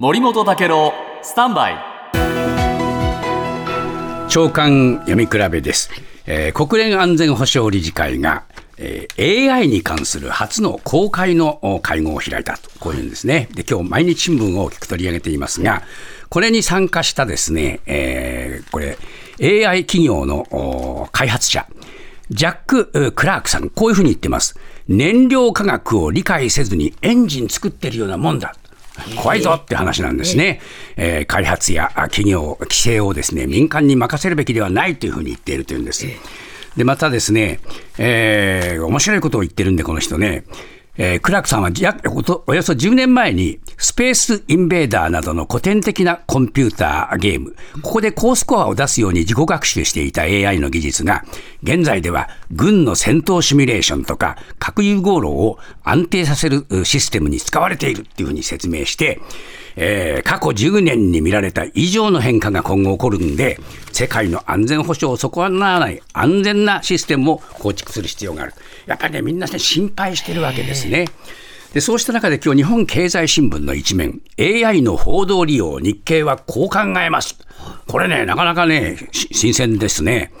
森本武郎スタンバイ。長官読み比べです、えー国連安全保障理事会が、えー AI に関する初の公開の会合を開いたと。こういうんですね。で今日毎日新聞を大きく取り上げていますがこれに参加したですね、えーこれ AI 企業の開発者ジャック・クラークさん、こういうふうに言ってます。燃料価格を理解せずにエンジン作ってるようなもんだ。怖いぞって話なんですね。えー開発や企業、規制をですね、民間に任せるべきではないというふうに言っているというんです。で、またですね、えー面白いことを言ってるんで、この人ね。えークラークさんはおよそ10年前にスペースインベーダーなどの古典的なコンピューターゲーム、ここで高スコアを出すように自己学習していた AI の技術が、現在では軍の戦闘シミュレーションとか核融合炉を安定させるシステムに使われているっていうふうに説明して、えー過去10年に見られた以上の変化が今後起こるんで、世界の安全保障を損なわない安全なシステムを構築する必要がある。やっぱりね、みんなね、心配してるわけですね。でそうした中で今日日本経済新聞の一面 AI の報道利用日経はこう考えますこれねなかなかね新鮮ですね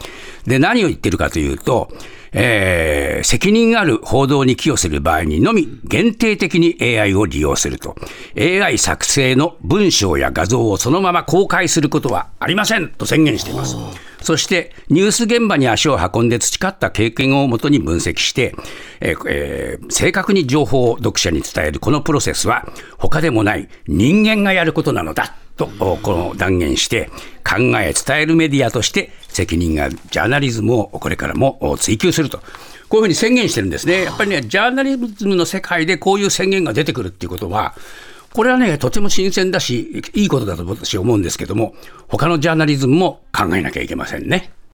で何を言ってるかというとえー責任ある報道に寄与する場合にのみ限定的に AI を利用すると。AI 作成の文章や画像をそのまま公開することはありませんと宣言しています。そしてニュース現場に足を運んで培った経験をもとに分析して、えーえー正確に情報を読者に伝えるこのプロセスは他でもない人間がやることなのだ。とこの断言して考え伝えるメディアとして責任があるジャーナリズムをこれからも追求すると。こういうふうに宣言してるんですね。やっぱりね、ジャーナリズムの世界でこういう宣言が出てくるっていうことは、これはね、とても新鮮だし、いいことだと私思うんですけども、他のジャーナリズムも考えなきゃいけませんね。